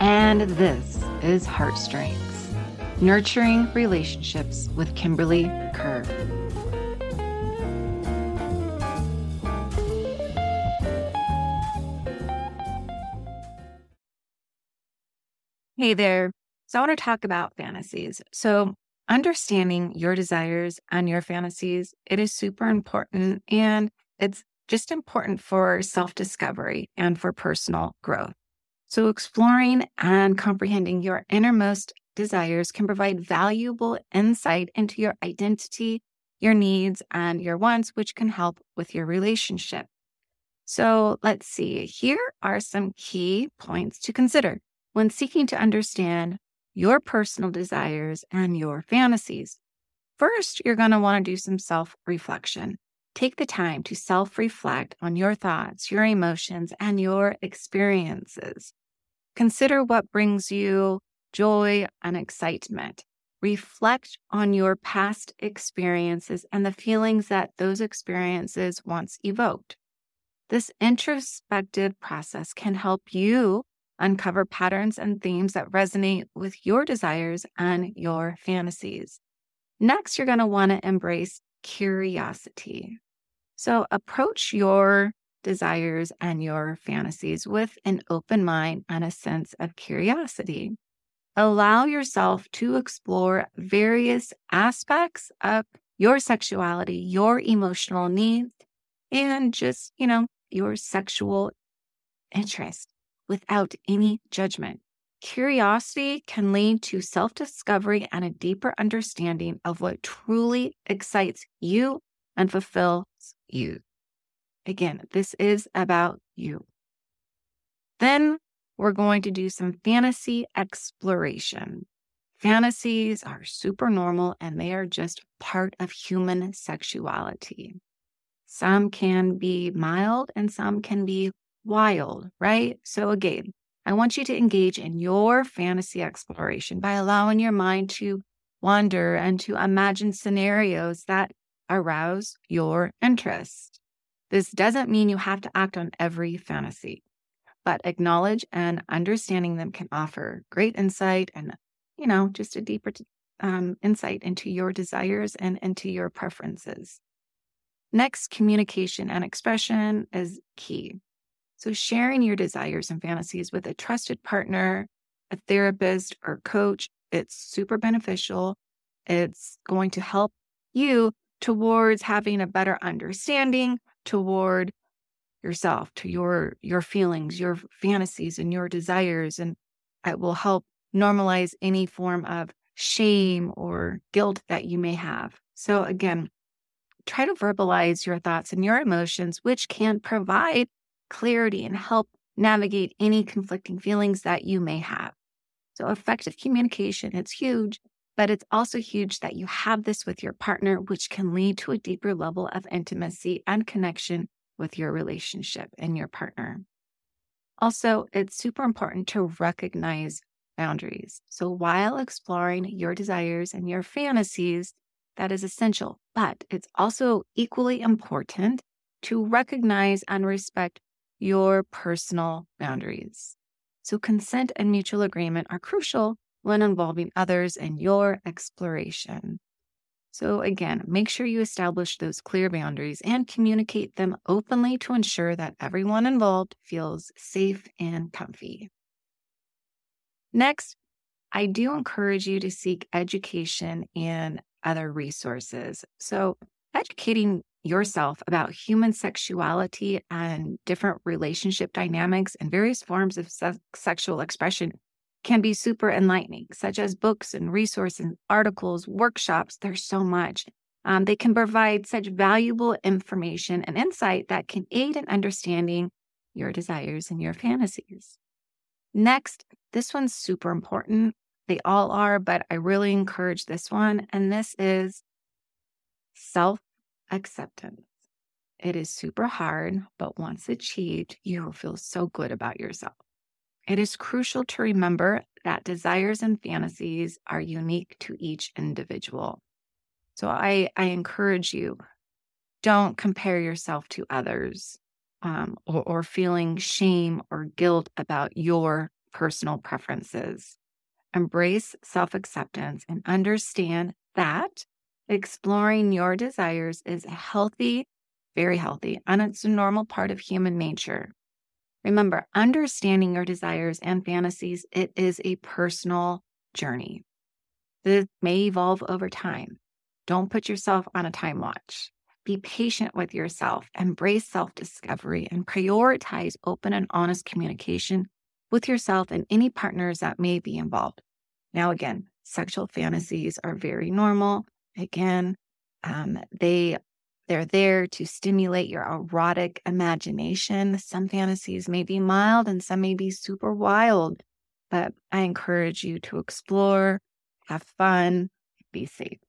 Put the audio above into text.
And this is Heartstrings Nurturing Relationships with Kimberly Kerr. Hey there. So, I want to talk about fantasies. So, understanding your desires and your fantasies, it is super important and it's just important for self-discovery and for personal growth. So exploring and comprehending your innermost desires can provide valuable insight into your identity, your needs, and your wants, which can help with your relationship. So let's see. Here are some key points to consider when seeking to understand your personal desires and your fantasies. First, you're going to want to do some self reflection. Take the time to self reflect on your thoughts, your emotions, and your experiences. Consider what brings you joy and excitement. Reflect on your past experiences and the feelings that those experiences once evoked. This introspective process can help you uncover patterns and themes that resonate with your desires and your fantasies. Next, you're going to want to embrace curiosity. So approach your desires and your fantasies with an open mind and a sense of curiosity. Allow yourself to explore various aspects of your sexuality, your emotional needs, and just, you know, your sexual interest without any judgment. Curiosity can lead to self discovery and a deeper understanding of what truly excites you and fulfills you. Again, this is about you. Then we're going to do some fantasy exploration. Fantasies are super normal and they are just part of human sexuality. Some can be mild and some can be wild, right? So, again, I want you to engage in your fantasy exploration by allowing your mind to wander and to imagine scenarios that arouse your interest. This doesn't mean you have to act on every fantasy, but acknowledge and understanding them can offer great insight and, you know, just a deeper um, insight into your desires and into your preferences. Next, communication and expression is key. So, sharing your desires and fantasies with a trusted partner, a therapist, or coach, it's super beneficial. It's going to help you towards having a better understanding toward yourself, to your your feelings, your fantasies and your desires and it will help normalize any form of shame or guilt that you may have. So again, try to verbalize your thoughts and your emotions which can provide clarity and help navigate any conflicting feelings that you may have. So, effective communication, it's huge, but it's also huge that you have this with your partner, which can lead to a deeper level of intimacy and connection with your relationship and your partner. Also, it's super important to recognize boundaries. So, while exploring your desires and your fantasies, that is essential, but it's also equally important to recognize and respect your personal boundaries. So, consent and mutual agreement are crucial when involving others in your exploration. So, again, make sure you establish those clear boundaries and communicate them openly to ensure that everyone involved feels safe and comfy. Next, I do encourage you to seek education and other resources. So, educating yourself about human sexuality and different relationship dynamics and various forms of se- sexual expression can be super enlightening, such as books and resources, articles, workshops. There's so much. Um, they can provide such valuable information and insight that can aid in understanding your desires and your fantasies. Next, this one's super important. They all are, but I really encourage this one. And this is self acceptance. It is super hard, but once achieved, you will feel so good about yourself. It is crucial to remember that desires and fantasies are unique to each individual. So I, I encourage you don't compare yourself to others um, or, or feeling shame or guilt about your personal preferences. Embrace self acceptance and understand that exploring your desires is healthy, very healthy, and it's a normal part of human nature. Remember, understanding your desires and fantasies, it is a personal journey. This may evolve over time. Don't put yourself on a time watch. Be patient with yourself, embrace self discovery, and prioritize open and honest communication with yourself and any partners that may be involved. Now, again, sexual fantasies are very normal. Again, um, they they're there to stimulate your erotic imagination. Some fantasies may be mild and some may be super wild, but I encourage you to explore, have fun, be safe.